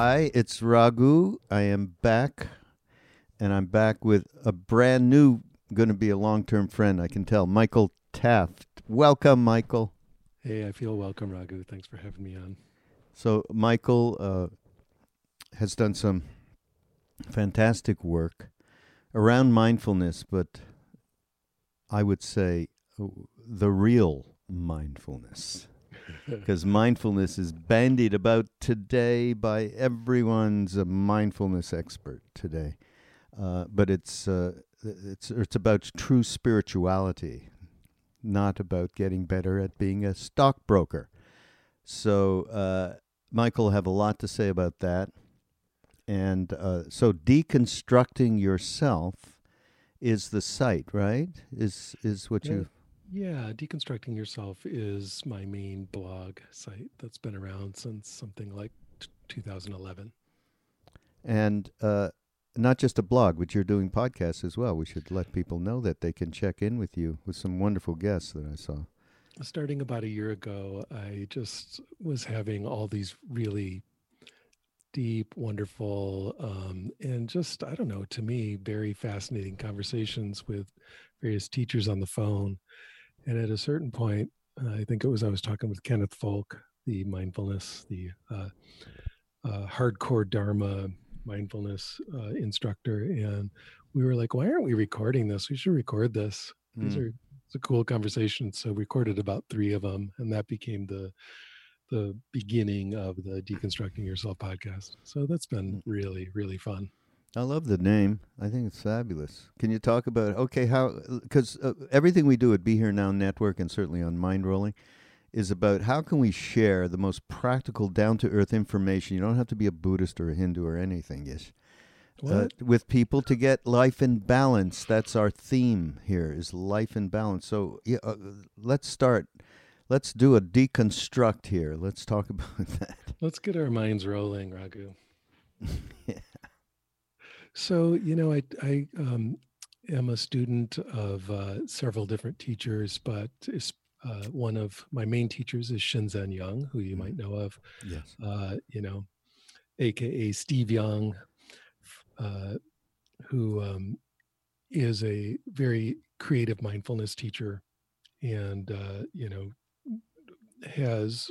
Hi, it's Raghu. I am back, and I'm back with a brand new, going to be a long term friend, I can tell, Michael Taft. Welcome, Michael. Hey, I feel welcome, Raghu. Thanks for having me on. So, Michael uh, has done some fantastic work around mindfulness, but I would say uh, the real mindfulness. Because mindfulness is bandied about today by everyone's a mindfulness expert today, uh, but it's uh, it's it's about true spirituality, not about getting better at being a stockbroker. So, uh, Michael, have a lot to say about that. And uh, so, deconstructing yourself is the site, right? Is is what Yeah. you? Yeah, Deconstructing Yourself is my main blog site that's been around since something like t- 2011. And uh, not just a blog, but you're doing podcasts as well. We should let people know that they can check in with you with some wonderful guests that I saw. Starting about a year ago, I just was having all these really deep, wonderful, um, and just, I don't know, to me, very fascinating conversations with various teachers on the phone. And at a certain point, uh, I think it was I was talking with Kenneth Folk, the mindfulness, the uh, uh, hardcore Dharma mindfulness uh, instructor, and we were like, "Why aren't we recording this? We should record this. These Mm. are it's a cool conversation." So we recorded about three of them, and that became the the beginning of the Deconstructing Yourself podcast. So that's been really really fun. I love the name. I think it's fabulous. Can you talk about okay how because uh, everything we do at Be Here Now Network and certainly on Mind Rolling is about how can we share the most practical, down to earth information. You don't have to be a Buddhist or a Hindu or anything. Yes, uh, What? with people to get life in balance. That's our theme here is life in balance. So yeah, uh, let's start. Let's do a deconstruct here. Let's talk about that. Let's get our minds rolling, Raghu. Yeah. So, you know, I, I um, am a student of uh, several different teachers, but uh, one of my main teachers is Shinzen Young, who you might know of, Yes. uh, you know, AKA Steve Young, uh, who um, is a very creative mindfulness teacher and, uh, you know, has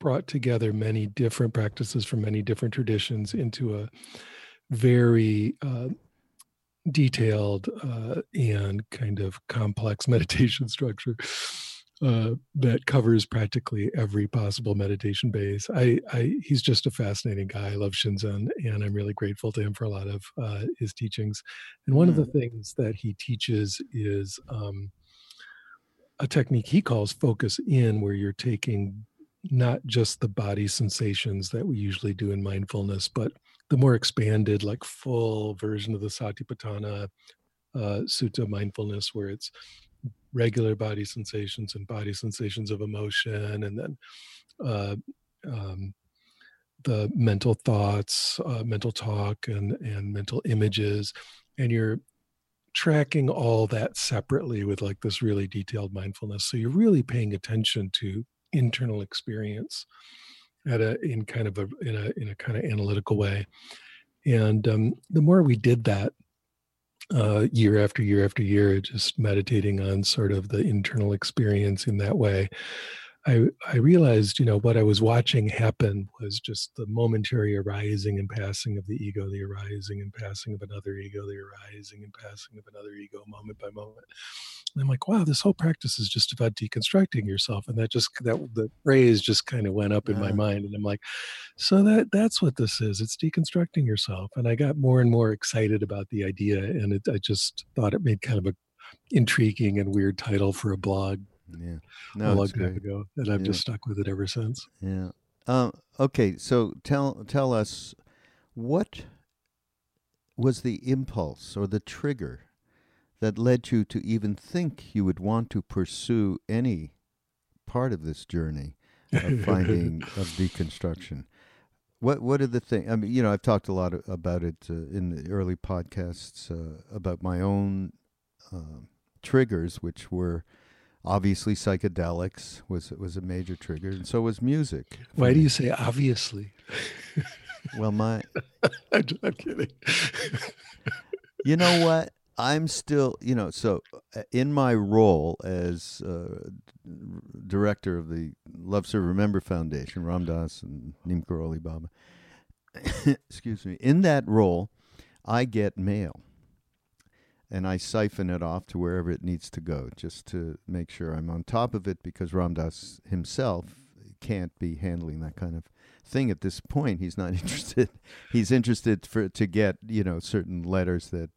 brought together many different practices from many different traditions into a very uh, detailed uh, and kind of complex meditation structure uh, that covers practically every possible meditation base. I, I, he's just a fascinating guy. I love Shinzen, and I'm really grateful to him for a lot of uh, his teachings. And one of the things that he teaches is um, a technique he calls focus in, where you're taking not just the body sensations that we usually do in mindfulness, but the more expanded, like full version of the Satipatthana uh, Sutta mindfulness, where it's regular body sensations and body sensations of emotion, and then uh, um, the mental thoughts, uh, mental talk, and and mental images, and you're tracking all that separately with like this really detailed mindfulness. So you're really paying attention to internal experience at a in kind of a in a in a kind of analytical way. And um, the more we did that, uh, year after year after year, just meditating on sort of the internal experience in that way, I I realized, you know, what I was watching happen was just the momentary arising and passing of the ego, the arising and passing of another ego, the arising and passing of another ego, moment by moment. And I'm like, wow, this whole practice is just about deconstructing yourself, and that just that the phrase just kind of went up in my mind, and I'm like, so that that's what this is. It's deconstructing yourself, and I got more and more excited about the idea, and it, I just thought it made kind of a intriguing and weird title for a blog Yeah. No, a long time ago, and I've Yeah. just stuck with it ever since. Yeah. Um, okay. So tell tell us what was the impulse or the trigger that led you to even think you would want to pursue any part of this journey of finding of deconstruction. What what are the things? I mean, you know, I've talked a lot about it uh, in the early podcasts uh, about my own um triggers, which were obviously psychedelics was was a major trigger, and so was music. Why do you say obviously? Well, my I'm, I'm kidding. you know what? I'm still, you know, so uh, in my role as uh, director of the Love Serve Remember Foundation, Ram Dass and Neem Karoli Baba, excuse me, in that role, I get mail and I siphon it off to wherever it needs to go just to make sure I'm on top of it because Ramdas himself can't be handling that kind of thing at this point. He's not interested. He's interested for to get, you know, certain letters that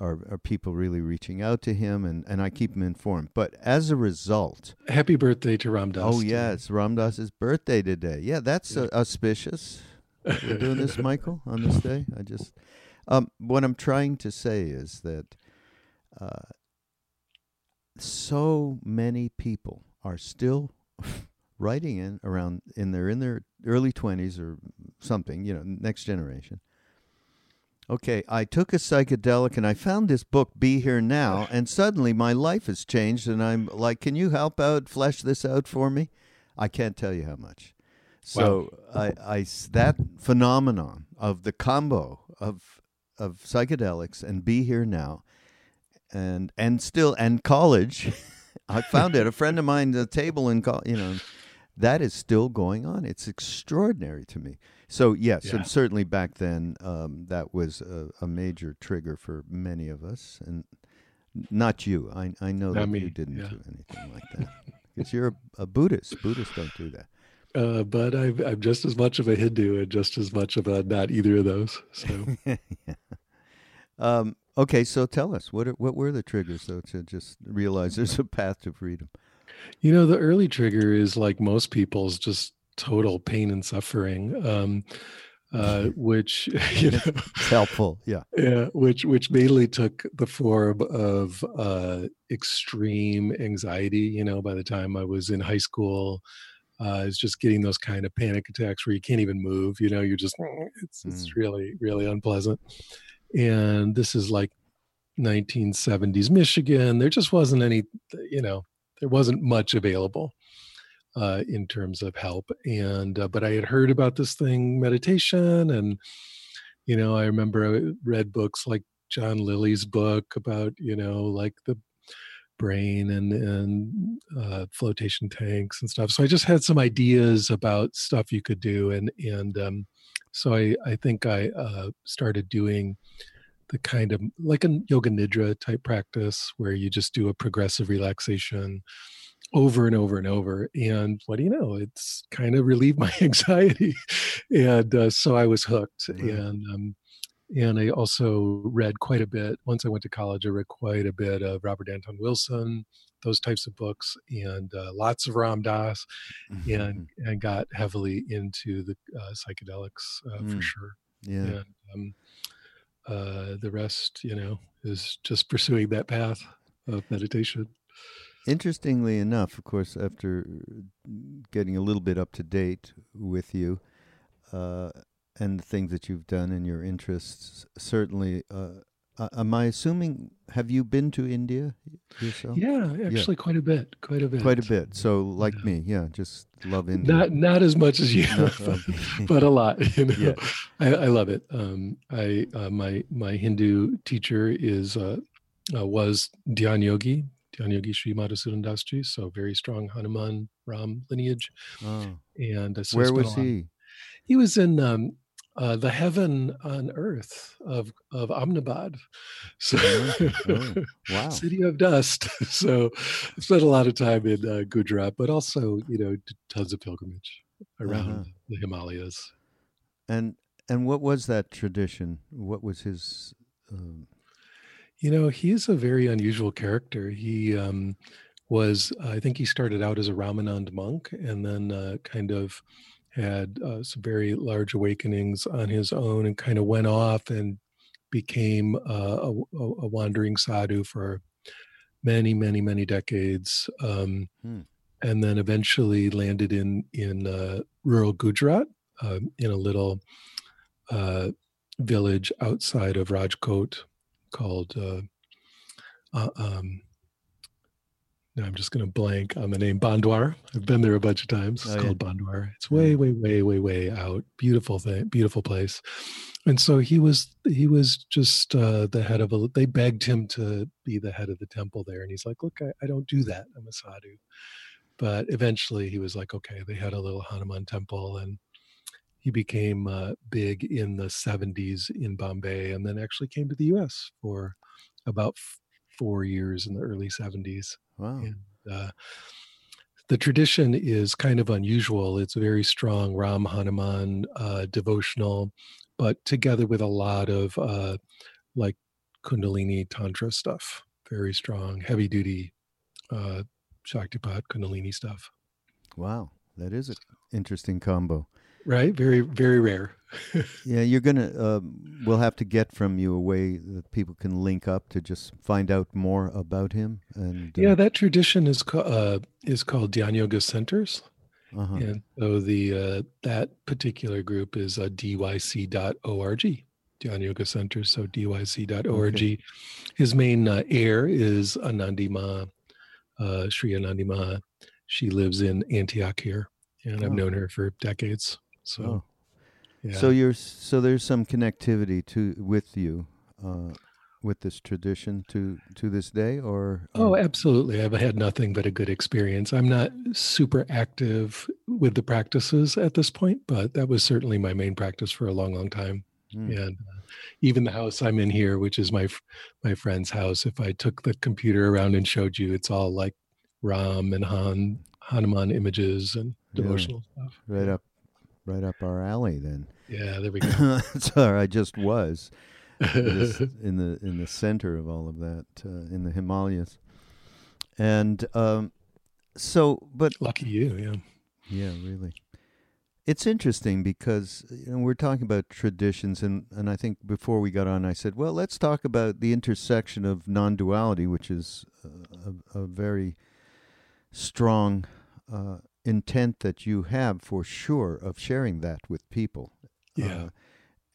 are, are people really reaching out to him, and, and I keep him informed. But as a result, happy birthday to Ramdas. Oh yeah, it's Ram birthday today. Yeah, that's yeah. Uh, auspicious. We're doing this, Michael, on this day. I just um, what I'm trying to say is that uh, so many people are still writing in around in their in their early 20s or something, you know, next generation Okay, I took a psychedelic and I found this book, Be Here Now, and suddenly my life has changed. And I'm like, can you help out, flesh this out for me? I can't tell you how much. So wow. I, I, that phenomenon of the combo of of psychedelics and Be Here Now, and and still and college, I found it. A friend of mine, the table in, college, you know, that is still going on. It's extraordinary to me. So yes, yeah. and certainly back then um, that was a, a, major trigger for many of us, and not you. I I know not that me. you didn't yeah. do anything like that because you're a, a, Buddhist. Buddhists don't do that. Uh, but I'm, I'm just as much of a Hindu and just as much of a not either of those. So. yeah. um, okay, so tell us what what were the triggers though to just realize there's a path to freedom. You know, the early trigger is like most people's just total pain and suffering um, uh, which you know it's helpful yeah yeah which which mainly took the form of uh, extreme anxiety you know by the time i was in high school uh, it's just getting those kind of panic attacks where you can't even move you know you're just it's, mm. it's really really unpleasant and this is like 1970s michigan there just wasn't any you know there wasn't much available uh, in terms of help. And uh, but I had heard about this thing, meditation, and you know, I remember I read books like John Lilly's book about you know like the brain and and uh, flotation tanks and stuff. So I just had some ideas about stuff you could do, and and um, so I I think I uh, started doing the kind of like a yoga nidra type practice where you just do a progressive relaxation over and over and over. And what do you know? It's kind of relieved my anxiety, and uh, so I was hooked. And um, and I also read quite a bit. Once I went to college, I read quite a bit of Robert Anton Wilson, those types of books, and uh, lots of Ram Dass, mm-hmm. and and got heavily into the uh, psychedelics uh, mm. for sure. Yeah. And, um, uh, the rest, you know, is just pursuing that path of meditation. Interestingly enough, of course, after getting a little bit up to date with you uh, and the things that you've done and your interests, certainly, uh, uh, am I assuming, have you been to India yourself? Yeah, actually, yeah. quite a bit. Quite a bit. Quite a bit. So, like yeah. me, yeah, just love India. Not not as much as you, but, but, a lot. You know, yeah. I, I love it. Um, I uh, my my Hindu teacher is uh, uh, was Dhyan Yogi, Dhyan Sri Madhusudan Das Ji, so very strong Hanuman Ram lineage. Oh. And uh, so where was he? He was in um, uh, the heaven on earth of of Ahmedabad, so oh, oh, wow. city of dust. So I spent a lot of time in uh, Gujarat, but also you know tons of pilgrimage around uh-huh. the Himalayas. And and what was that tradition? What was his? Um, you know, he's a very unusual character. He um, was, I think he started out as a Ramanand monk and then uh, kind of had uh, some very large awakenings on his own and kind of went off and became uh, a, a, wandering sadhu for many, many, many decades. Um, hmm. And then eventually landed in in uh, rural Gujarat um, in a little uh, village outside of Rajkot called uh, uh, um, now I'm just going to blank on the name Bondwar. I've been there a bunch of times. It's Oh, yeah. called Bondwar. It's way, way, way, way, way out. Beautiful thing, beautiful place. And so he was he was just uh, the head of a. They begged him to be the head of the temple there, and he's like, "Look, I, I don't do that. I'm a sadhu." But eventually, he was like, "Okay." They had a little Hanuman temple, and he became uh, big in the 70s in Bombay, and then actually came to the U.S. for about four years in the early 70s Wow. and uh, the tradition is kind of unusual. It's very strong Ram Hanuman uh, devotional, but together with a lot of uh, like Kundalini Tantra stuff. Very strong, heavy duty uh, Shaktipat Kundalini stuff. Wow. That is an interesting combo. Right? Very, very rare. Yeah, you're gonna. Um, we'll have to get from you a way that people can link up to just find out more about him. And uh, Yeah, that tradition is ca- uh, is called Dhyan Yoga Centers. uh-huh. And so the uh, that particular group is uh, dyc.org, Dhyan Yoga Center. So dyc.org. Okay. His main uh, heir is Anandi Ma, uh, Sri Anandi Ma. She lives in Antioch here, and I've known her for decades. So, Oh. yeah. So you're so there's some connectivity to with you, uh, with this tradition to to this day, or Oh, absolutely. I've had nothing but a good experience. I'm not super active with the practices at this point, but that was certainly my main practice for a long, long time. Hmm. and uh, even the house i'm in here which is my my friend's house if i took the computer around and showed you it's all like ram and han hanuman images and devotional stuff right up, right up our alley. Then, yeah there we go sorry, I just was just in the in the center of all of that uh, in the Himalayas, and um, so, but lucky you yeah Yeah, really. It's interesting because you know, we're talking about traditions, and, and I think before we got on, I said, well, let's talk about the intersection of non duality, which is uh, a, a very strong uh, intent that you have for sure of sharing that with people. yeah Uh,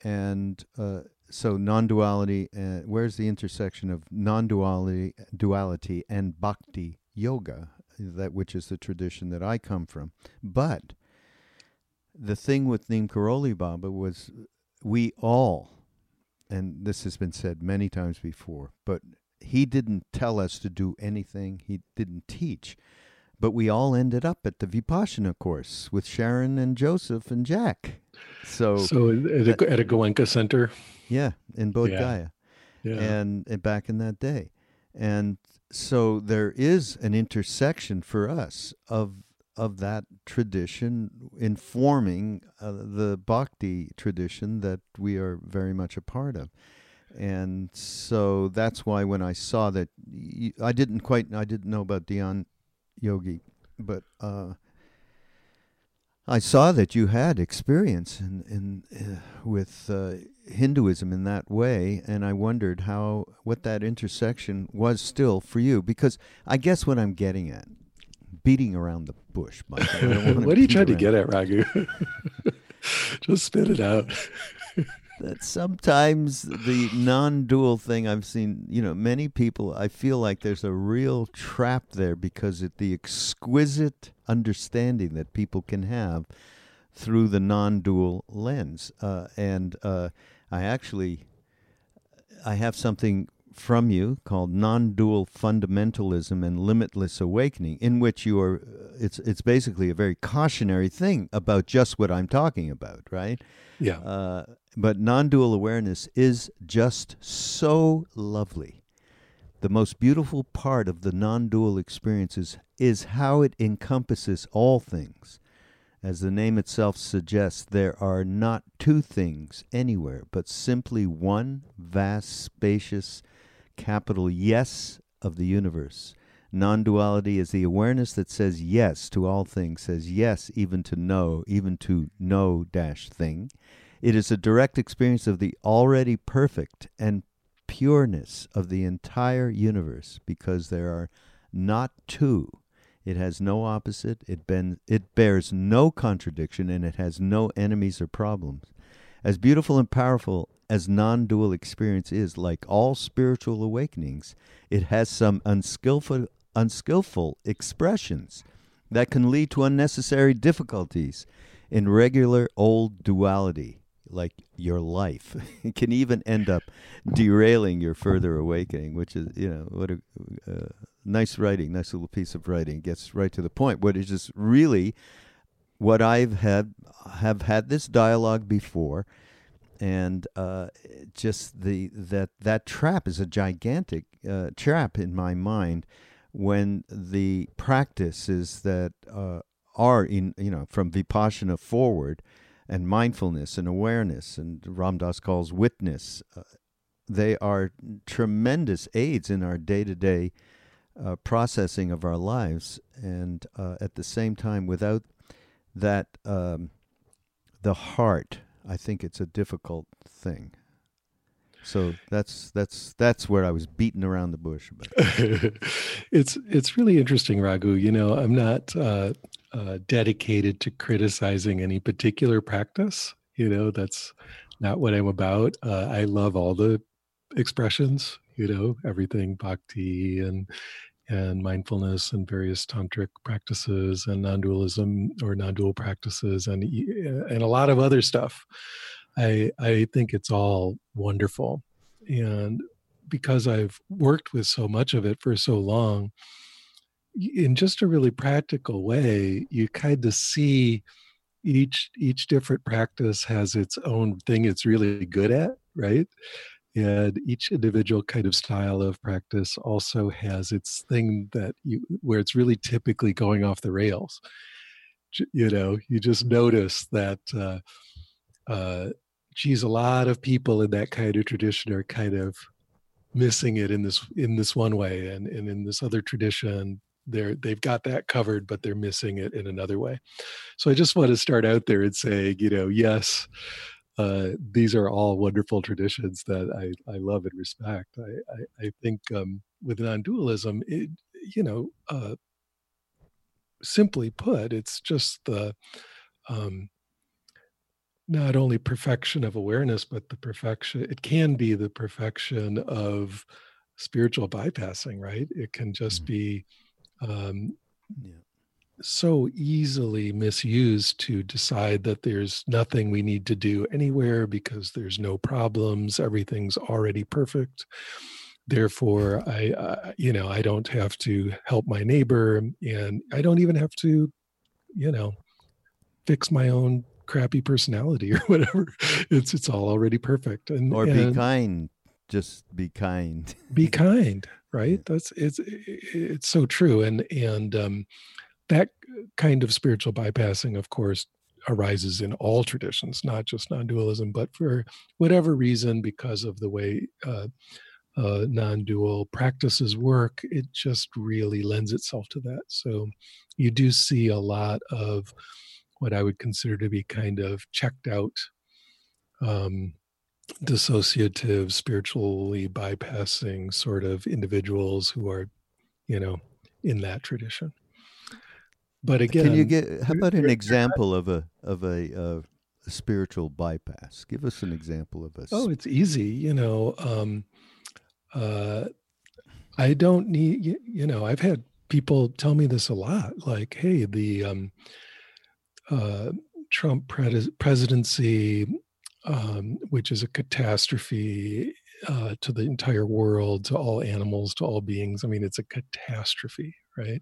and uh, so non duality, uh, where's the intersection of non duality duality and bhakti yoga, that which is the tradition that I come from. But the thing with Neem Karoli Baba was we all, and this has been said many times before, but he didn't tell us to do anything, he didn't teach. But we all ended up at the Vipassana course with Sharon and Joseph and Jack. So, so at a, at a goenka center yeah, in Bodh Yeah. Gaya yeah and, and back in that day. And so there is an intersection for us of of that tradition informing uh, the bhakti tradition that we are very much a part of. And so that's why when I saw that i didn't quite I didn't know about Dhyan Yogi, but uh, I saw that you had experience in, in uh, with uh, Hinduism in that way, and I wondered how what that intersection was still for you. Because I guess what I'm getting at, beating around the bush. Michael, I don't wanna what are you trying to get at Raghu just spit it out that sometimes the non-dual thing I've seen, you know, many people I feel like there's a real trap there because of the exquisite understanding that people can have through the non-dual lens. Uh, and uh, I actually I have something from you called non-dual fundamentalism and limitless awakening in which you are it's it's basically a very cautionary thing about just what I'm talking about, right? yeah Uh, but non dual awareness is just so lovely. The most beautiful part of the non dual experiences is how it encompasses all things. As the name itself suggests, there are not two things anywhere, but simply one vast, spacious, capital yes of the universe. Non duality is the awareness that says yes to all things, says yes even to no, even to no dash thing. It is a direct experience of the already perfect and pureness of the entire universe because there are not two. It has no opposite, it, ben- it bears no contradiction, and it has no enemies or problems. As beautiful and powerful as non dual experience is, like all spiritual awakenings, it has some unskillful, unskillful expressions that can lead to unnecessary difficulties in regular old duality like your life can even end up derailing your further awakening which is you know what a uh, nice writing nice little piece of writing. Gets right to the point. What is just really what i've had have had this dialogue before and uh, just the that that trap is a gigantic uh, trap in my mind when the practices that uh, are in you know from vipassana forward and mindfulness and awareness and Ramdas calls witness uh, they are tremendous aids in our day-to-day uh, processing of our lives and uh, at the same time without that um, the heart I think it's a difficult thing. So that's that's that's where I was beating around the bush. it's it's really interesting, Raghu. You know, I'm not uh, uh, dedicated to criticizing any particular practice. You know, that's not what I'm about. Uh, I love all the expressions. You know, everything bhakti and and mindfulness and various tantric practices and non-dualism or non-dual practices and and a lot of other stuff i i think it's all wonderful and because i've worked with so much of it for so long in just a really practical way you kind of see each each different practice has its own thing it's really good at right? And each individual kind of style of practice also has its thing that you where it's really typically going off the rails. You know you just notice that uh, uh geez a lot of people in that kind of tradition are kind of missing it in this in this one way and, and in this other tradition they're they've got that covered but they're missing it in another way so i just want to start out there and say you know yes uh, these are all wonderful traditions that I, I love and respect. I, I, I think um, with non-dualism, it, you know, uh, simply put, it's just the um, not only perfection of awareness, but the perfection. It can be the perfection of spiritual bypassing, right? It can just mm-hmm. be um, yeah. so easily misused to decide that there's nothing we need to do anywhere because there's no problems everything's already perfect. Therefore i uh, you know i don't have to help my neighbor and i don't even have to you know fix my own crappy personality or whatever. It's it's all already perfect and or and be kind. Just be kind. Be kind right that's it's it's so true and and um that kind of spiritual bypassing, of course, arises in all traditions, not just non dualism, but for whatever reason, because of the way uh, uh, non dual practices work, it just really lends itself to that. So you do see a lot of what I would consider to be kind of checked out. Um, dissociative spiritually bypassing sort of individuals who are you know in that tradition but again, can you get? How about an example of a of a, uh, a spiritual bypass? Give us an example of a. Oh, it's easy. You know, um, uh, I don't need. You, you know, I've had people tell me this a lot. Like, hey, the um, uh, Trump pres- presidency, um, which is a catastrophe uh, to the entire world, to all animals, to all beings. I mean, it's a catastrophe, right?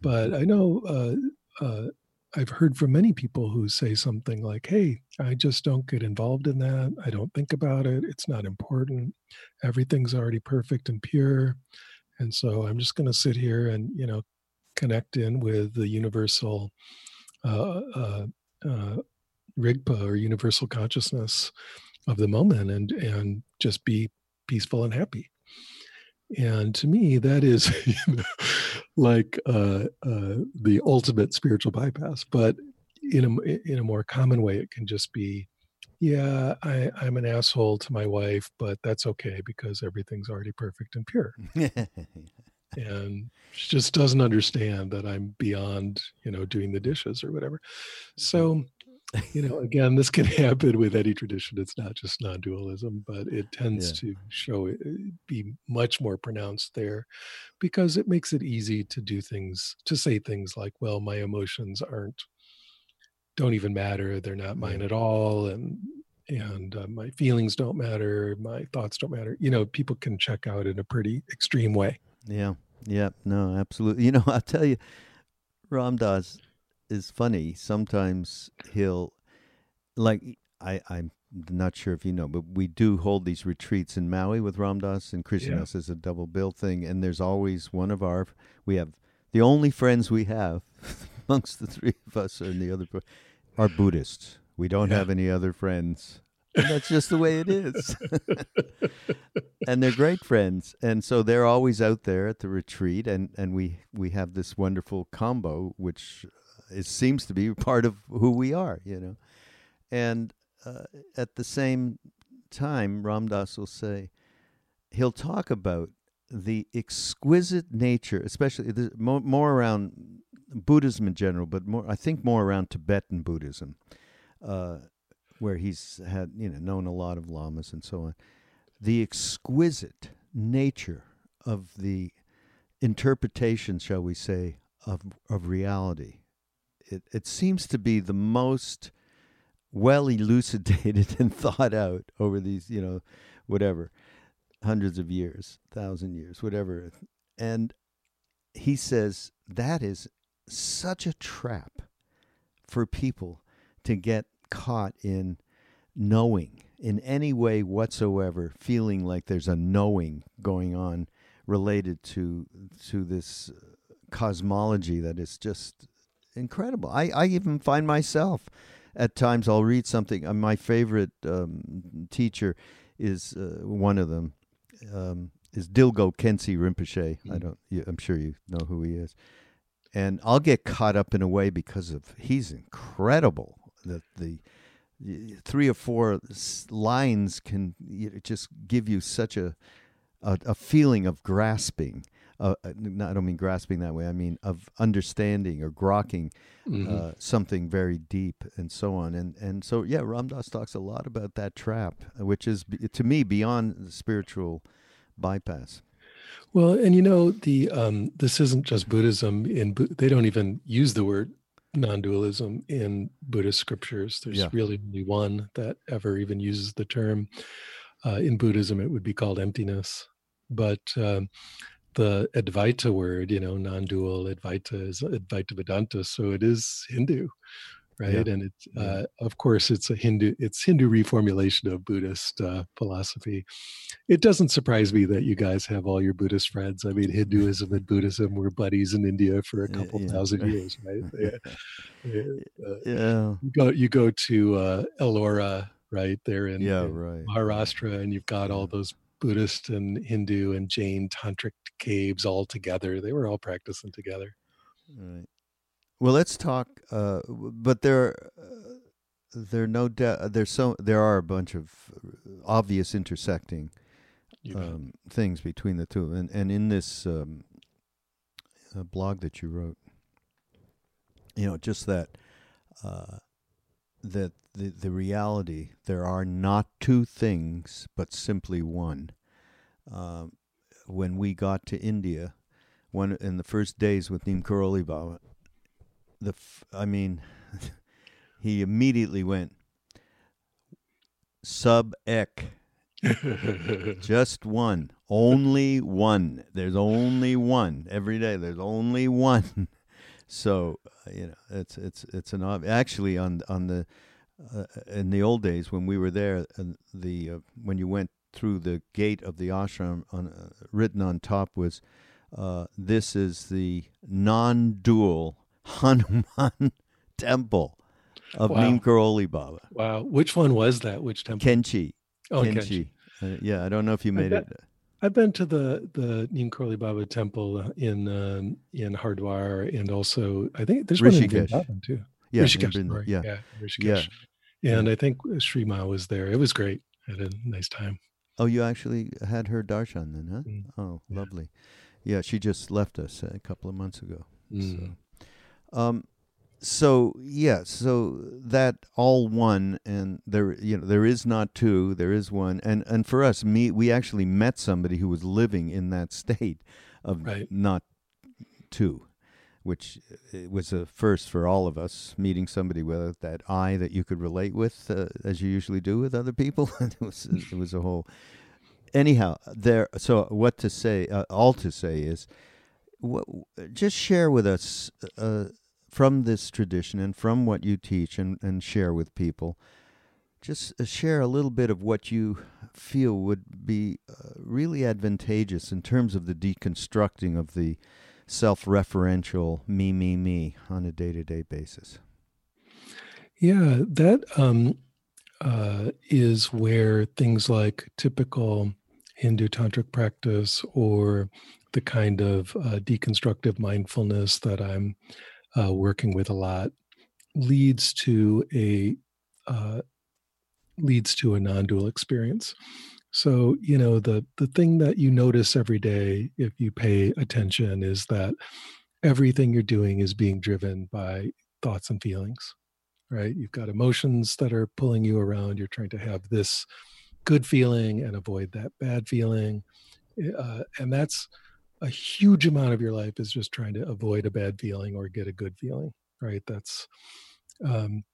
But I know uh, uh, I've heard from many people who say something like, hey, I just don't get involved in that. I don't think about it. It's not important. Everything's already perfect and pure. And so I'm just going to sit here and, you know, connect in with the universal uh, uh, uh, Rigpa or universal consciousness of the moment and, and just be peaceful and happy. And to me, that is you know, like uh, uh, the ultimate spiritual bypass. But in a in a more common way, it can just be, yeah, I, I'm an asshole to my wife, but that's okay because everything's already perfect and pure. and she just doesn't understand that I'm beyond, you know, doing the dishes or whatever. So, you know, again, this can happen with any tradition. It's not just non-dualism, but it tends yeah. to show it, uh, be much more pronounced there, because it makes it easy to do things, to say things like, "Well, my emotions aren't, don't even matter. They're not mine at all," and and uh, my feelings don't matter, my thoughts don't matter. You know, people can check out in a pretty extreme way. Yeah. Yeah. No, absolutely. You know, I'll tell you, Ram Dass is funny. Sometimes he'll, like, I, I'm not sure if you know, but we do hold these retreats in Maui with Ramdas and Krishna Das yeah. as a double bill thing. And there's always one of our, we have the only friends we have amongst the three of us and the other are Buddhists. We don't yeah. have any other friends. And that's just the way it is. and they're great friends. And so they're always out there at the retreat and, and we, we have this wonderful combo which it seems to be part of who we are, you know. And uh, at the same time, Ramdas will say, he'll talk about the exquisite nature, especially the, more, more around Buddhism in general, but more I think more around Tibetan Buddhism uh, where he's had you know known a lot of lamas and so on. The exquisite nature of the interpretation, shall we say, of of reality. It it seems to be the most well elucidated and thought out over these you know whatever hundreds of years, thousand years, whatever. And he says that is such a trap for people to get caught in knowing in any way whatsoever, feeling like there's a knowing going on related to to this cosmology that is just incredible. I, I even find myself at times I'll read something. Uh, my favorite um, teacher is uh, one of them um, is Dilgo Khyentse Rinpoche. Mm. I don't. I'm sure you know who he is, and I'll get caught up in a way because of he's incredible that the three or four lines can just give you such a a, a feeling of grasping. Uh, uh I don't mean grasping that way. I mean of understanding or grokking mm-hmm. uh, something very deep and so on. And and so yeah, Ram Dass talks a lot about that trap, which is to me beyond the spiritual bypass. Well, and you know the um, this isn't just Buddhism. In they don't even use the word non-dualism in Buddhist scriptures. There's yeah. really only one that ever even uses the term. Uh, in Buddhism, it would be called emptiness. But um, the Advaita word, you know, non-dual Advaita is Advaita Vedanta, so it is Hindu right yeah. and it's uh, of course it's a hindu it's hindu reformulation of buddhist uh, philosophy it doesn't surprise me that you guys have all your buddhist friends i mean hinduism and buddhism were buddies in india for a couple yeah. thousand years right yeah. Uh, yeah. you go you go to uh, ellora right there in, yeah, in right. maharashtra and you've got all those buddhist and hindu and jain tantric caves all together they were all practicing together right well, let's talk. Uh, but there, uh, there no de- there's so there are a bunch of obvious intersecting um, things between the two, and and in this um, uh, blog that you wrote, you know, just that uh, that the the reality there are not two things but simply one. Um, when we got to India, one in the first days with Neem Karoli Baba, the f- I mean, he immediately went sub ek. Just one. Only one. There's only one every day. There's only one. so uh, you know, it's it's it's an ob- actually on on the uh, in the old days when we were there, uh, the uh, when you went through the gate of the ashram, on, uh, written on top was, uh, "This is the non-dual Hanuman temple of wow. Neem Karoli Baba. Wow. Which one was that? Which temple? Kainchi. Oh, Kainchi. Uh, yeah, I don't know if you made I've it. I've been to the the Neem Karoli Baba temple uh, in um, in Hardwar and also I think there's one in Vrindavan too. Yeah, Rishikesh, Vrindavan, yeah. yeah, Rishikesh. Yeah. And I think Sri Ma was there. It was great. I had a nice time. Oh, you actually had her darshan then, huh? Mm. Oh, yeah. lovely. Yeah, she just left us a couple of months ago. Mm. So. Um, so yeah, so that all one, and there you know there is not two, there is one, and and for us, me, we actually met somebody who was living in that state of Right. not two, which uh, was a first for all of us. Meeting somebody with that eye that you could relate with, uh, as you usually do with other people, it was it was a whole. Anyhow, there. So what to say? Uh, all to say is, what, just share with us uh, from this tradition and from what you teach and, and share with people. Just uh, share a little bit of what you feel would be uh, really advantageous in terms of the deconstructing of the self referential me, me, me on a day to day basis. Yeah, that um, uh, is where things like typical Hindu tantric practice or the kind of uh, deconstructive mindfulness that I'm uh, working with a lot leads to a uh, leads to a non-dual experience. So you know the the thing that you notice every day if you pay attention is that everything you're doing is being driven by thoughts and feelings right? You've got emotions that are pulling you around. You're trying to have this good feeling and avoid that bad feeling. Uh, and that's a huge amount of your life is just trying to avoid a bad feeling or get a good feeling, right? That's um,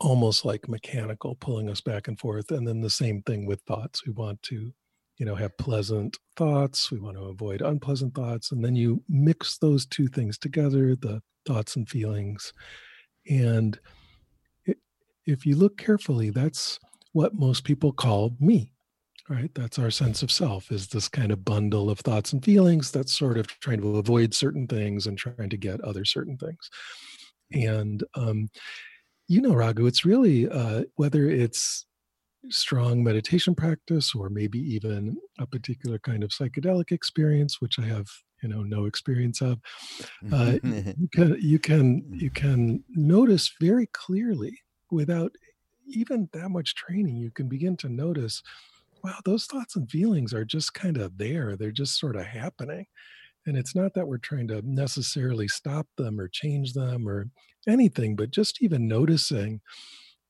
almost like mechanical pulling us back and forth. And then the same thing with thoughts. We want to, you know, have pleasant thoughts. We want to avoid unpleasant thoughts. And then you mix those two things together, the thoughts and feelings. And if you look carefully, that's what most people call me, right? That's our sense of self, is this kind of bundle of thoughts and feelings that's sort of trying to avoid certain things and trying to get other certain things. And, um, you know, Raghu, it's really uh, whether it's strong meditation practice or maybe even a particular kind of psychedelic experience, which I have you know no experience of uh, you can you can you can notice very clearly without even that much training, you can begin to notice, wow, those thoughts and feelings are just kind of there. They're just sort of happening. And it's not that we're trying to necessarily stop them or change them or anything, but just even noticing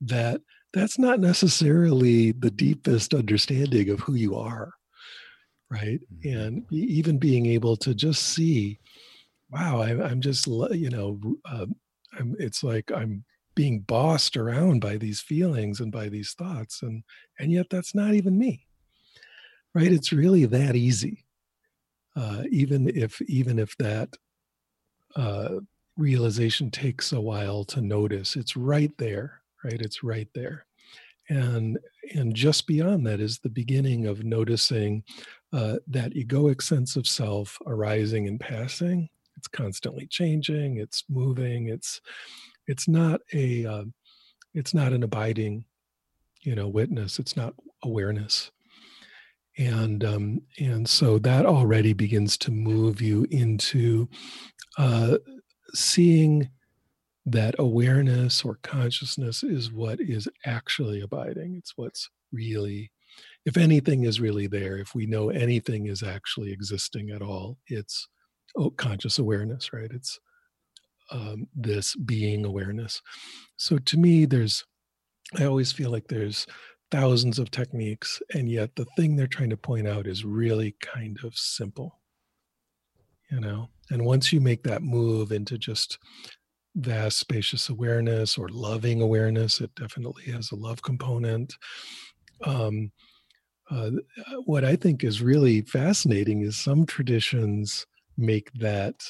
that that's not necessarily the deepest understanding of who you are. Right. Mm-hmm. And even being able to just see, wow, I, am just, you know, uh, I'm, it's like I'm being bossed around by these feelings and by these thoughts and and yet that's not even me right it's really that easy uh, even if even if that uh, realization takes a while to notice it's right there right? It's right there. And and just beyond that is the beginning of noticing uh, that egoic sense of self arising and passing. It's constantly changing it's moving it's it's not a uh, it's not an abiding you know witness it's not awareness and um, and so that already begins to move you into uh, seeing that awareness or consciousness is what is actually abiding it's what's really if anything is really there if we know anything is actually existing at all it's oh, conscious awareness right it's um, this being awareness. So to me, there's, I always feel like there's thousands of techniques, and yet the thing they're trying to point out is really kind of simple. You know, and once you make that move into just vast spacious awareness or loving awareness, it definitely has a love component. Um, uh, what I think is really fascinating is some traditions make that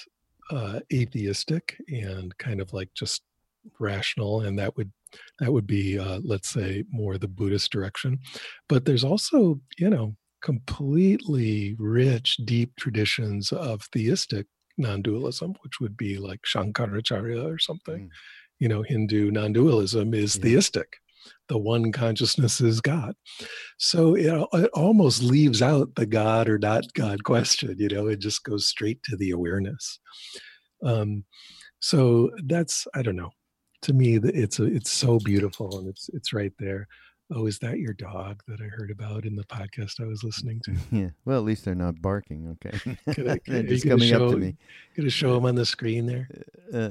uh, atheistic and kind of like just rational and that would that would be uh, let's say more the buddhist direction but there's also you know completely rich deep traditions of theistic non-dualism which would be like shankaracharya or something mm. you know hindu non-dualism is yeah. theistic the one consciousness is God. So it, it almost leaves out the God or not God question, you know, it just goes straight to the awareness. Um, so that's, I don't know, to me, it's, a, it's so beautiful and it's, it's right there. Oh, is that your dog that I heard about in the podcast I was listening to? Yeah. Well, at least they're not barking. Okay. I, they're just coming show, up to me. Going to show them on the screen there. Uh,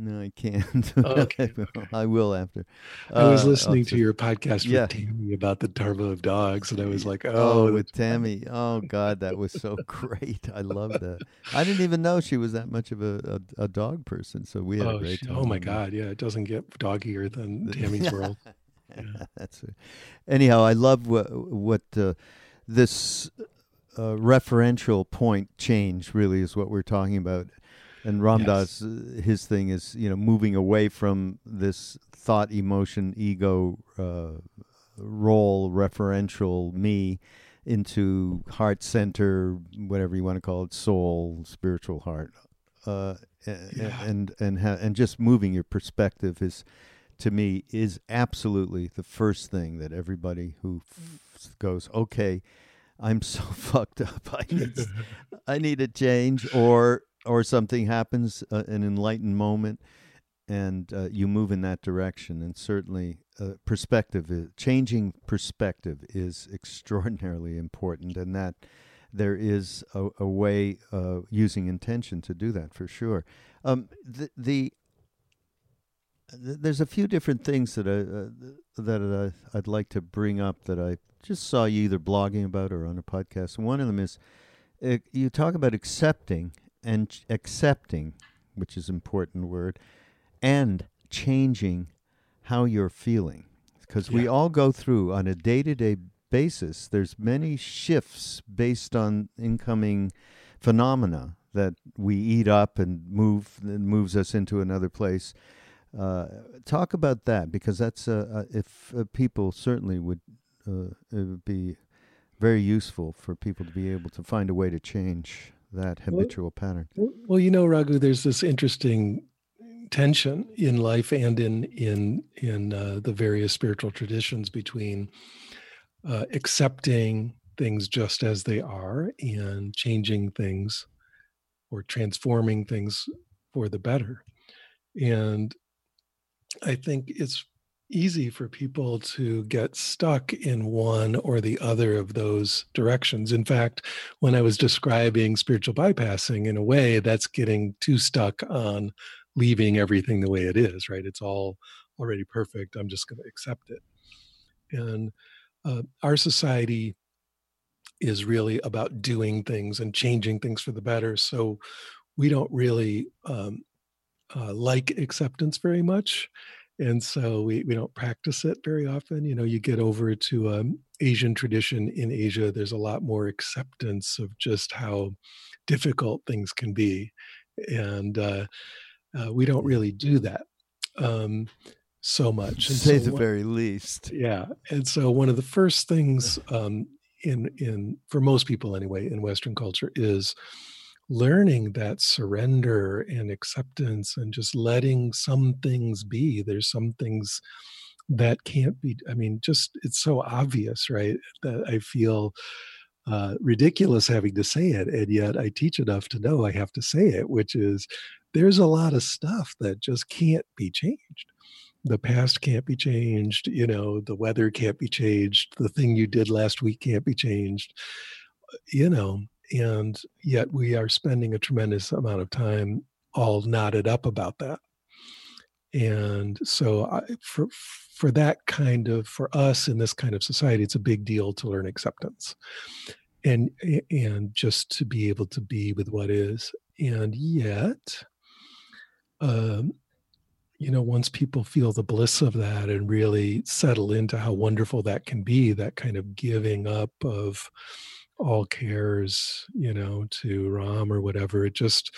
No, I can't. Okay. I will after. I was Uh, listening also- to your podcast with yeah. Tammy about the Dharma of dogs, and I was like, Oh, oh, with Tammy. Oh God, that was so great. I love that. I didn't even know she was that much of a, a, a dog person. So we had a oh, great she- time. oh my. God, yeah, it doesn't get doggier than Tammy's world. Yeah. That's it. Anyhow, I love what what uh, this uh, referential point change really is what we're talking about. And Ram Dass, uh, his thing is you know moving away from this thought, emotion, ego uh, role, referential me, into heart center, whatever you want to call it, soul, spiritual heart, uh, Yeah. and and ha- and just moving your perspective is to me is absolutely the first thing that everybody who f- goes okay i'm so fucked up. I need i need a change or or something happens uh, an enlightened moment and uh, you move in that direction and certainly uh, perspective is, changing perspective is extraordinarily important and that there is a, a way uh, using intention to do that for sure um, the, the th- there's a few different things that I uh, that I, I'd like to bring up that I just saw you either blogging about or on a podcast. One of them is uh, you talk about accepting and accepting, which is an important word, and changing how you're feeling. Because we all go through on a day-to-day basis there's many shifts based on incoming phenomena that we eat up and move and moves us into another place. Uh, talk about that because that's uh, uh, if uh, people certainly would uh, it would be very useful for people to be able to find a way to change that Well- habitual pattern. Well, you know, Raghu, there's this interesting tension in life and in in in uh, the various spiritual traditions between uh, accepting things just as they are and changing things or transforming things for the better. And I think it's easy for people to get stuck in one or the other of those directions. In fact, when I was describing spiritual bypassing, in a way, that's getting too stuck on leaving everything the way it is, right? It's all already perfect. I'm just going to accept it. And uh, our society is really about doing things and changing things for the better. So we don't really um, uh, like acceptance very much. And so we, we don't practice it very often. You know, you get over to um, Asian tradition in Asia, there's a lot more acceptance of just how difficult things can be. And uh, uh, we don't really do that um, so much. To And say so the what- very least. yeah, and so one of the first things um, in in for most people anyway in Western culture is learning that surrender and acceptance and just letting some things be. There's some things that can't be. I mean, just it's so obvious, right? That I feel uh, ridiculous having to say it, and yet I teach enough to know I have to say it, which is there's a lot of stuff that just can't be changed the past can't be changed you know the weather can't be changed the thing you did last week can't be changed you know and yet we are spending a tremendous amount of time all knotted up about that. And so I, for for that kind of for us in this kind of society it's a big deal to learn acceptance and and just to be able to be with what is. And yet um you know, once people feel the bliss of that and really settle into how wonderful that can be, that kind of giving up of all cares, you know, to Ram or whatever, it just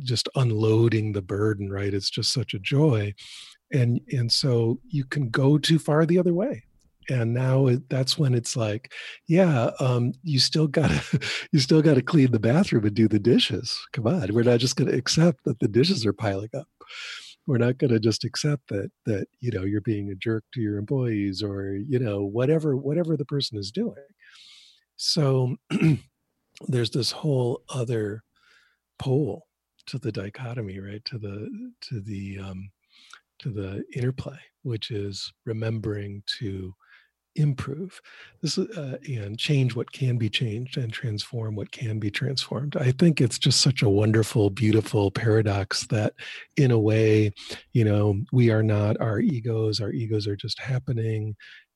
just unloading the burden, right? It's just such a joy. And and so you can go too far the other way. And now it, that's when it's like, yeah, um, you still gotta, you still gotta clean the bathroom and do the dishes. Come on, we're not just gonna accept that the dishes are piling up we're not going to just accept that that you know you're being a jerk to your employees or you know whatever whatever the person is doing so there's this whole other pole to the dichotomy right? To the to the um to the interplay which is remembering to improve. This uh, and change what can be changed and transform what can be transformed. I think it's just such a wonderful beautiful paradox that in a way you know we are not our egos our egos are just happening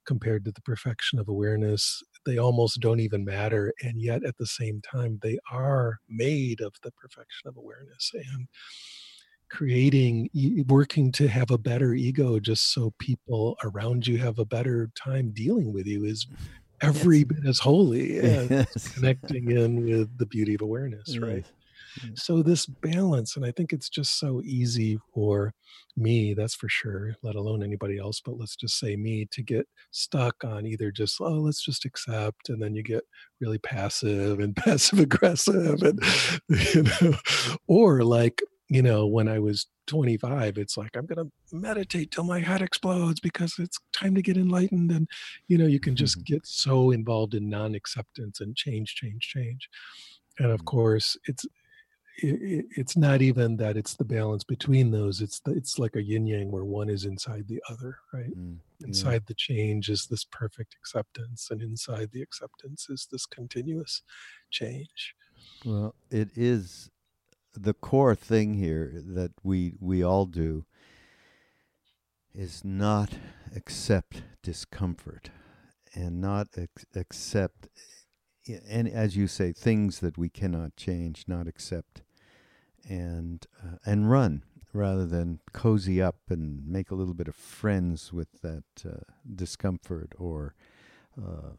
compared to the perfection of awareness they almost don't even matter and yet at the same time they are made of the perfection of awareness and creating working to have a better ego just so people around you have a better time dealing with you is mm-hmm. every yes. bit as holy as yes. connecting in with the beauty of awareness yes. right so this balance and i think it's just so easy for me that's for sure let alone anybody else but let's just say me to get stuck on either just oh let's just accept and then you get really passive and passive aggressive and you know or like you know, when I was 25, it's like, I'm going to meditate till my head explodes because it's time to get enlightened. And, you know, you can just mm-hmm. get so involved in non acceptance and change, change, change. And of mm-hmm. course, it's, it, it's not even that it's the balance between those it's the, it's like a yin yang where one is inside the other right mm, inside yeah. the change is this perfect acceptance and inside the acceptance is this continuous change well it is the core thing here that we we all do is not accept discomfort and not ex- accept and as you say things that we cannot change not accept and uh, and run rather than cozy up and make a little bit of friends with that uh, discomfort or uh,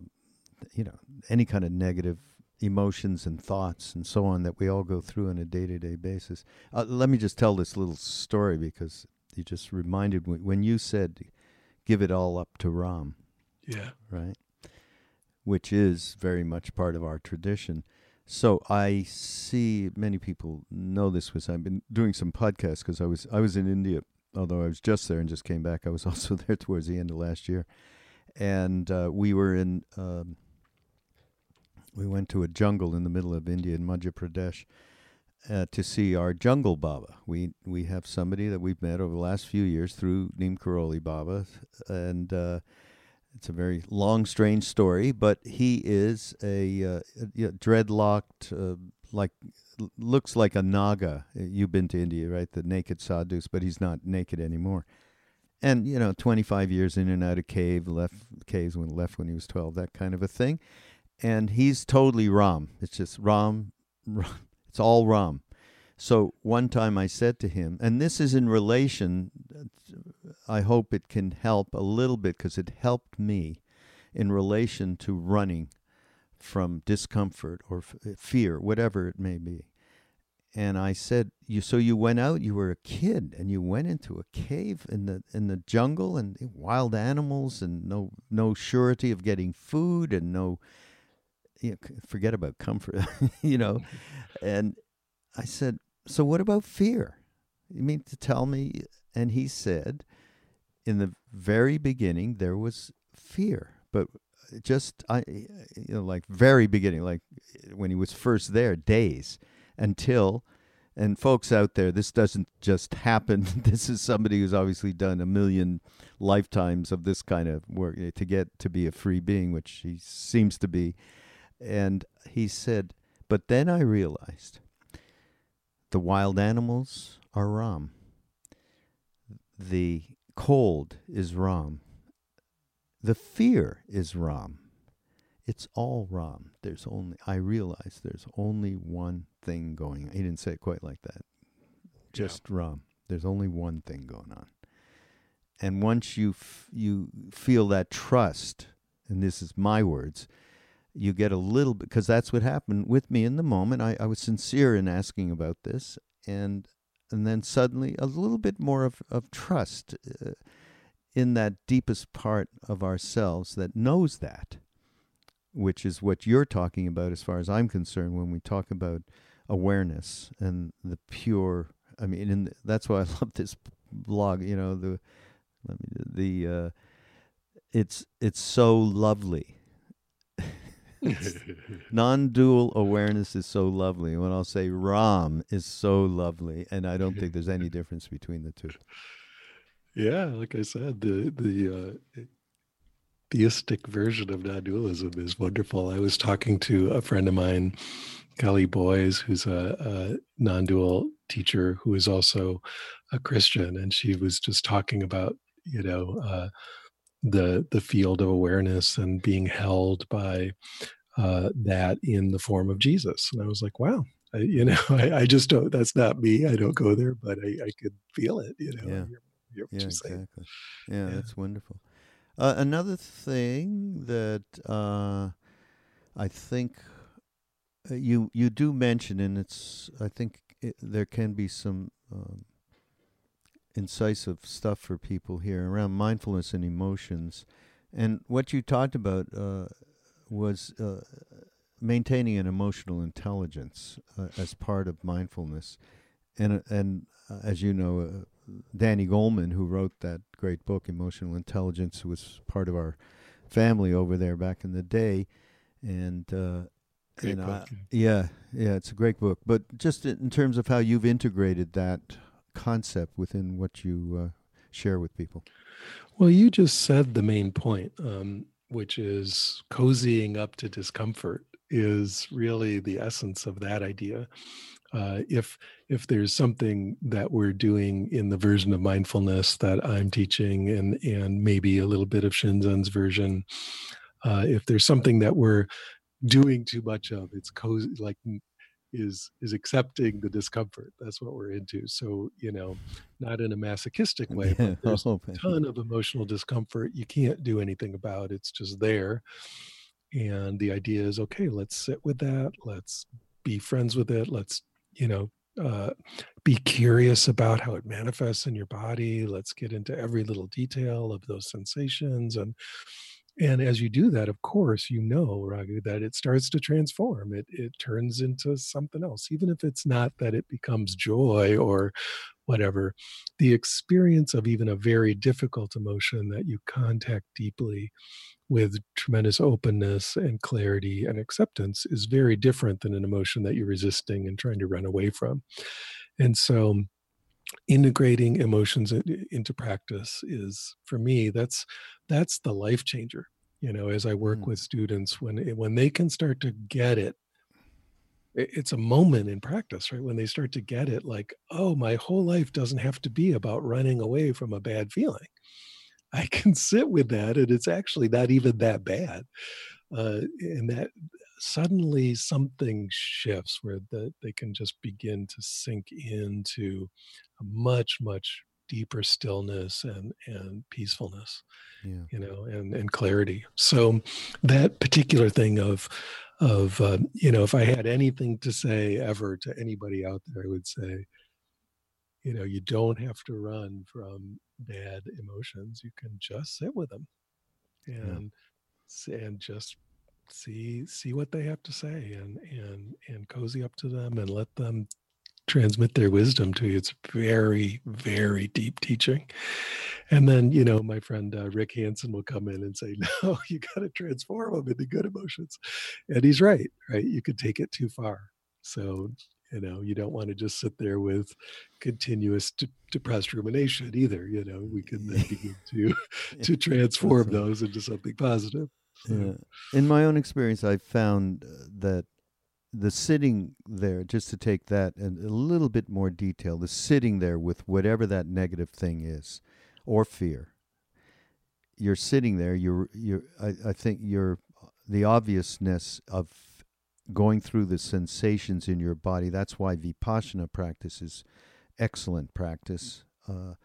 you know any kind of negative emotions and thoughts and so on that we all go through on a day to day basis. Uh, let me just tell this little story because you just reminded me when you said, give it all up to Ram. Yeah. Right? Which is very much part of our tradition. So I see many people know this because I've been doing some podcasts because I was I was in India, although I was just there and just came back. I was also there towards the end of last year, and uh, we were in um, we went to a jungle in the middle of India in Madhya Pradesh uh, to see our jungle Baba. We we have somebody that we've met over the last few years through Neem Karoli Baba, and uh, it's a very long, strange story. But he is a, uh, dreadlocked, uh, like looks like a naga. You've been to India, right? The naked sadhus, but he's not naked anymore. And you know, 25 years in and out of cave, left caves when left when he was 12, that kind of a thing and he's totally Ram. It's just Ram, Ram. It's all Ram. So one time I said to him, and this is in relation, I hope it can help a little bit because it helped me in relation to running from discomfort or f- uh, fear, whatever it may be. And I said, "You so you went out? You were a kid, and you went into a cave in the in the jungle and wild animals, and no no surety of getting food, and no you know, forget about comfort, you know. And I said, So what about fear? You mean to tell me? And he said, In the very beginning, there was fear, but just, I, you know, like very beginning, like when he was first there, days until. And folks out there, this doesn't just happen. this is somebody who's obviously done a million lifetimes of this kind of work eh, to get to be a free being, which he seems to be and he said, But then I realized the wild animals are Ram. The cold is Ram. The fear is Ram. It's all Ram. There's only, I realize there's only one thing going on. He didn't say it quite like that. Just yeah. Ram. There's only one thing going on. And once you f- you feel that trust, and this is my words, you get a little bit because that's what happened with me in the moment. I, I was sincere in asking about this, and and then suddenly a little bit more of of trust uh, in that deepest part of ourselves that knows that, which is what you're talking about, as far as I'm concerned, when we talk about awareness and the pure. I mean, and that's why I love this blog. You know the let me the uh, it's it's so lovely non-dual awareness is so lovely. When I'll say Ram is so lovely, and I don't think there's any difference between the two. Yeah, like I said, the the uh, theistic version of non-dualism is wonderful. I was talking to a friend of mine, Kelly Boys, who's a, a non-dual teacher who is also a Christian, and she was just talking about you know uh, the the field of awareness and being held by uh, that in the form of Jesus. And I was like, wow, I, you know, I, I, just don't. That's not me. I don't go there, but I, I could feel it. You know. Yeah. You're, you're yeah. Exactly. Yeah, yeah, that's wonderful. Uh, another thing that uh, I think uh, you you do mention, and it's I think it, there can be some um, incisive stuff for people here around mindfulness and emotions. And what you talked about uh, was uh, maintaining an emotional intelligence uh, as part of mindfulness. And, and uh, as you know, uh, Danny Goleman, who wrote that great book, Emotional Intelligence, was part of our family over there back in the day. And uh. I, yeah, yeah, it's a great book. But just in terms of how you've integrated that concept within what you uh, share with people? Well, you just said the main point, um, which is cozying up to discomfort is really the essence of that idea. Uh, if if there's something that we're doing in the version of mindfulness that I'm teaching, and and maybe a little bit of Shinzen's version, uh, if there's something that we're doing too much of, it's cozy, like is is accepting the discomfort. That's what we're into. So you know not in a masochistic way but there's oh, a ton of emotional discomfort. You can't do anything about it's just there. And the idea is okay let's sit with that. Let's be friends with it. Let's you know uh, be curious about how it manifests in your body. Let's get into every little detail of those sensations. And and as you do that of course you know raghu that it starts to transform. It it turns into something else even if it's not that it becomes joy or whatever. The experience of even a very difficult emotion that you contact deeply with tremendous openness and clarity and acceptance is very different than an emotion that you're resisting and trying to run away from. And so integrating emotions into practice is for me that's that's the life changer you know as i work mm. with students when when they can start to get it it's a moment in practice right when they start to get it like oh my whole life doesn't have to be about running away from a bad feeling i can sit with that and it's actually not even that bad uh, and that suddenly something shifts where the, they can just begin to sink into a much much deeper stillness and and peacefulness yeah. you know and and clarity so that particular thing of of uh, you know if i had anything to say ever to anybody out there i would say you know you don't have to run from bad emotions you can just sit with them and yeah. and just see see what they have to say and and and cozy up to them and let them transmit their wisdom to you. It's very, very deep teaching. And then, you know, my friend uh, Rick Hanson will come in and say, no, you got to transform them into good emotions. And he's right, right? You could take it too far. So, you know, you don't want to just sit there with continuous de- depressed rumination either. You know, we can then begin to, to transform those into something positive. In my own experience, I've found uh, that the sitting there, just to take that in a little bit more detail, the sitting there with whatever that negative thing is, or fear. You're sitting there. You're you're. I, I think you're the obviousness of going through the sensations in your body. That's why vipassana practice is excellent practice, uh,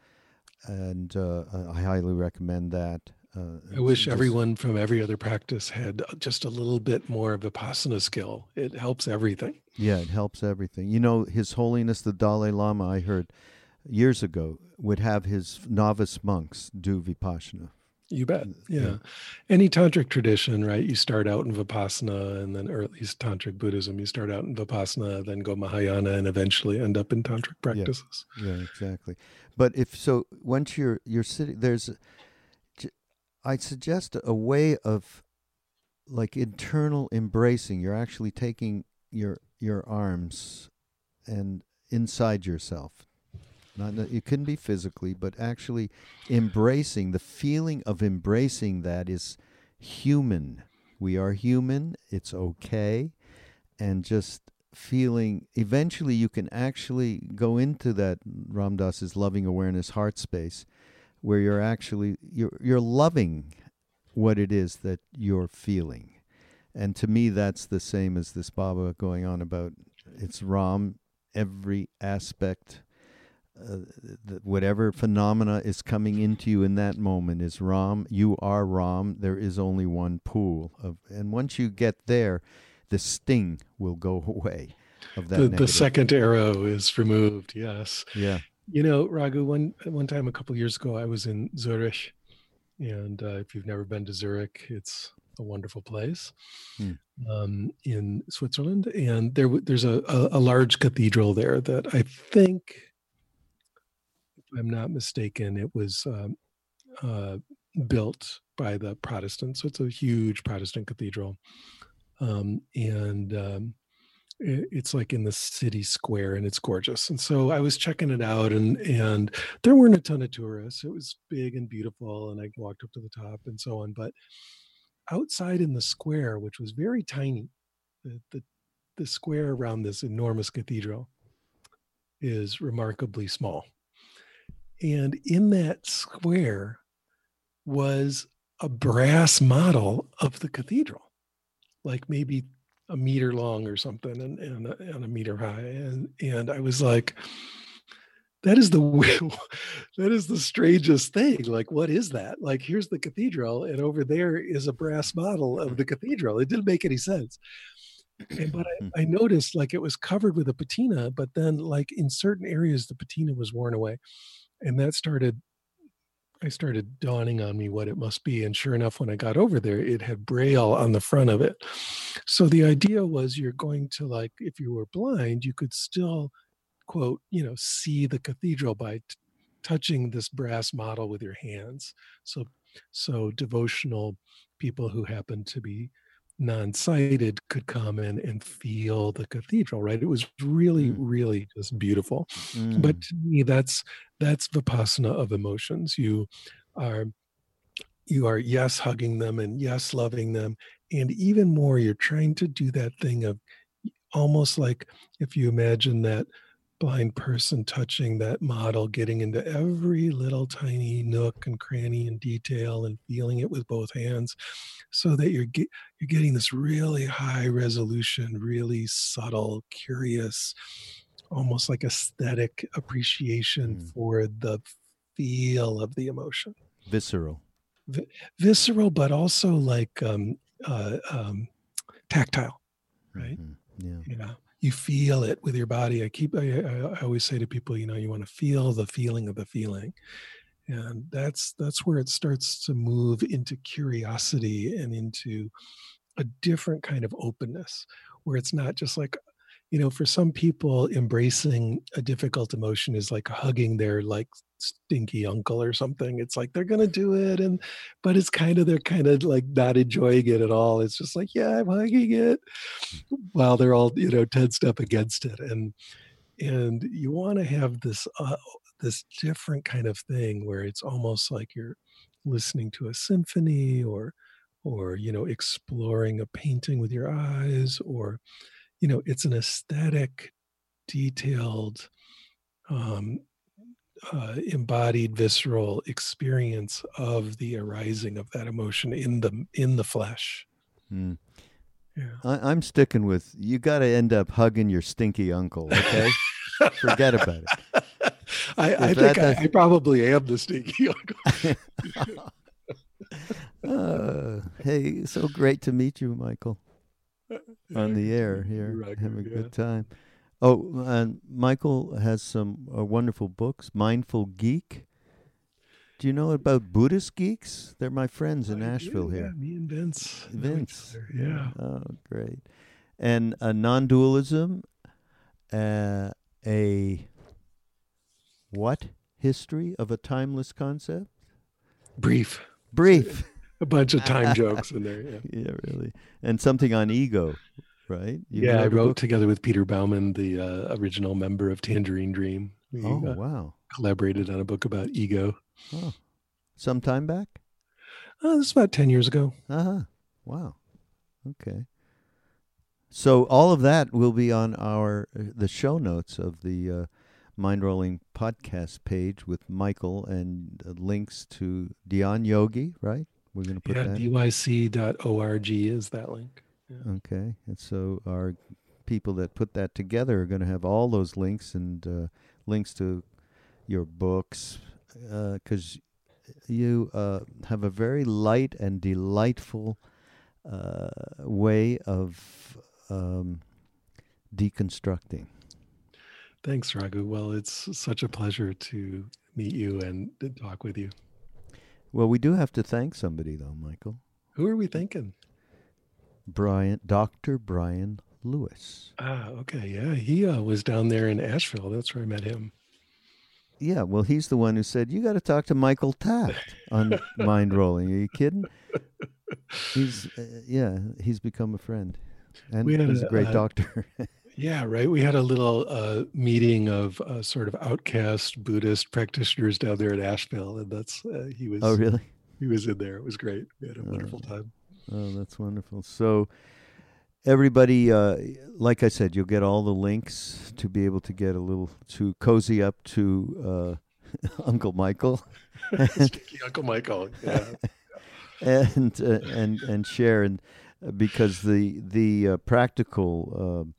and uh, I highly recommend that. Uh, I wish just, everyone from every other practice had just a little bit more vipassana skill. It helps everything. Yeah, it helps everything. You know, His Holiness the Dalai Lama, I heard years ago, would have his novice monks do vipassana. You bet. Yeah. yeah. Any tantric tradition, right? You start out in Vipassana and then, or at least tantric Buddhism, you start out in Vipassana, then go Mahayana and eventually end up in tantric practices. Yeah, yeah exactly. But if so, once you're, you're sitting, there's, I suggest a way of like internal embracing. You're actually taking your your arms and inside yourself. Not it couldn't be physically, but actually embracing the feeling of embracing that is human. We are human. It's okay. And just feeling eventually you can actually go into that Ram Dass's loving awareness heart space where you're actually you're you're loving what it is that you're feeling. And to me that's the same as this Baba going on about it's Ram every aspect uh, whatever phenomena is coming into you in that moment is Ram. You are Ram. There is only one pool of, and once you get there, the sting will go away. Of that, the, the second arrow is removed. Yes. Yeah. You know, Raghu. One one time a couple years ago, I was in Zurich, and uh, if you've never been to Zurich, it's a wonderful place hmm. um, in Switzerland. And there, there's a, a, a large cathedral there that I think if I'm not mistaken, it was um, uh, built by the Protestants. So it's a huge Protestant cathedral. Um, and um, it's like in the city square and it's gorgeous. And so I was checking it out and, and there weren't a ton of tourists. It was big and beautiful. And I walked up to the top and so on. But outside in the square, which was very tiny, the, the, the square around this enormous cathedral is remarkably small and in that square was a brass model of the cathedral, like maybe a meter long or something and, and, and a meter high. And, and I was like, that is the that is the strangest thing like what is that like here's the cathedral and over there is a brass model of the cathedral it didn't make any sense and, but I, hmm. I, noticed like it was covered with a patina but then like in certain areas the patina was worn away and that started I started dawning on me what it must be. And sure enough, when I got over there, it had braille on the front of it. So the idea was you're going to like, if you were blind, you could still, quote, you know, see the cathedral by t- touching this brass model with your hands. So, so devotional people who happen to be non-sighted could come in and feel the cathedral right it was really mm. really just beautiful mm. but to me that's that's vipassana of emotions you are you are yes hugging them and yes loving them and even more you're trying to do that thing of almost like if you imagine that blind person touching that model, getting into every little tiny nook and cranny and detail and feeling it with both hands so that you're get, you're getting this really high resolution, really subtle, curious, almost like aesthetic appreciation mm. for the feel of the emotion. Visceral. V- visceral, but also like um, uh, um, tactile, right? Mm-hmm. Yeah. Yeah you feel it with your body. I keep, I, I always say to people, you know, you want to feel the feeling of the feeling. And that's, that's where it starts to move into curiosity and into a different kind of openness where it's not just like, you know, for some people, embracing a difficult emotion is like hugging their like stinky uncle or something. It's like they're gonna do it, and but it's kind of they're kind of like not enjoying it at all. It's just like, yeah, I'm hugging it, while they're all you know ten step against it, and and you want to have this uh, this different kind of thing where it's almost like you're listening to a symphony or or you know exploring a painting with your eyes or you know it's an aesthetic detailed um, uh, embodied visceral experience of the arising of that emotion in the in the flesh. Mm. yeah. I, am sticking with you got to end up hugging your stinky uncle okay? Forget about it. I, I think I, I, probably am the stinky uncle. Uh, hey so great to meet you michael on the air here having a good time Oh, and Michael has some uh, wonderful books. Mindful Geek. Do you know about Buddhist geeks? They're my friends in I Nashville do, here. Yeah, me and Vince. Vince. Yeah. Oh, great. And a non-dualism, uh, a what history of a timeless concept? Brief. Brief. A bunch of time jokes in there. Yeah. Yeah, really. And something on ego right? You yeah, I wrote together with Peter Baumann, the uh, original member of Tangerine Dream. We, oh, uh, wow. Collaborated on a book about ego. Oh. Some time back? Oh, this is about 10 years ago. Uh huh. Wow. Okay. So all of that will be on our uh, the show notes of the uh, Mind Rolling podcast page with Michael and uh, links to Dhyan Yogi, right? We're going to put yeah, that. dyc.org is that link. Yeah. Okay. And so our people that put that together are going to have all those links and uh, links to your books because you uh, have a very light and delightful uh, way of um, deconstructing. Thanks, Raghu. Well, it's such a pleasure to meet you and talk with you. Well, we do have to thank somebody, though, Michael. Who are we thinking? Brian, Dr. Brian Lewis. Ah, okay. Yeah, he uh, was down there in Asheville. That's where I met him. Yeah, well, he's the one who said you got to talk to Michael Taft on Mind Rolling. Are you kidding? He's uh, yeah, he's become a friend, and he's a a, great uh, doctor. Yeah, right. We had a little uh, meeting of uh, sort of outcast Buddhist practitioners down there at Asheville, and that's uh, he was oh, really? he was in there. It was great. We had a Oh. wonderful time. Oh, that's wonderful. So, everybody, uh, like I said, you'll get all the links to be able to get a little to cozy up to uh, Uncle Michael, Uncle Michael, yeah, and uh, and and share, and uh, because the the uh, practical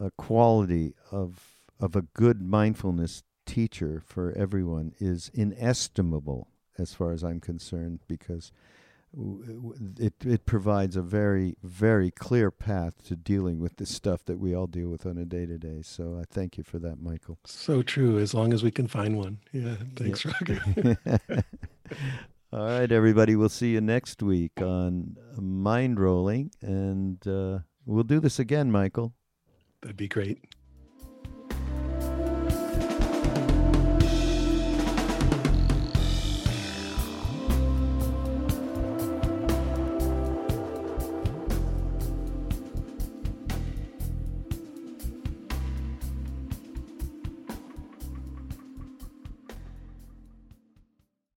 uh, quality of of a good mindfulness teacher for everyone is inestimable, as far as I'm concerned, because it it provides a very very clear path to dealing with the stuff that we all deal with on a day to day. So I thank you for that, Michael. so true. As long as we can find one. Yeah, thanks, Raghu. all right, everybody. We'll see you next week on Mind Rolling, and uh, we'll do this again, Michael. That'd be great.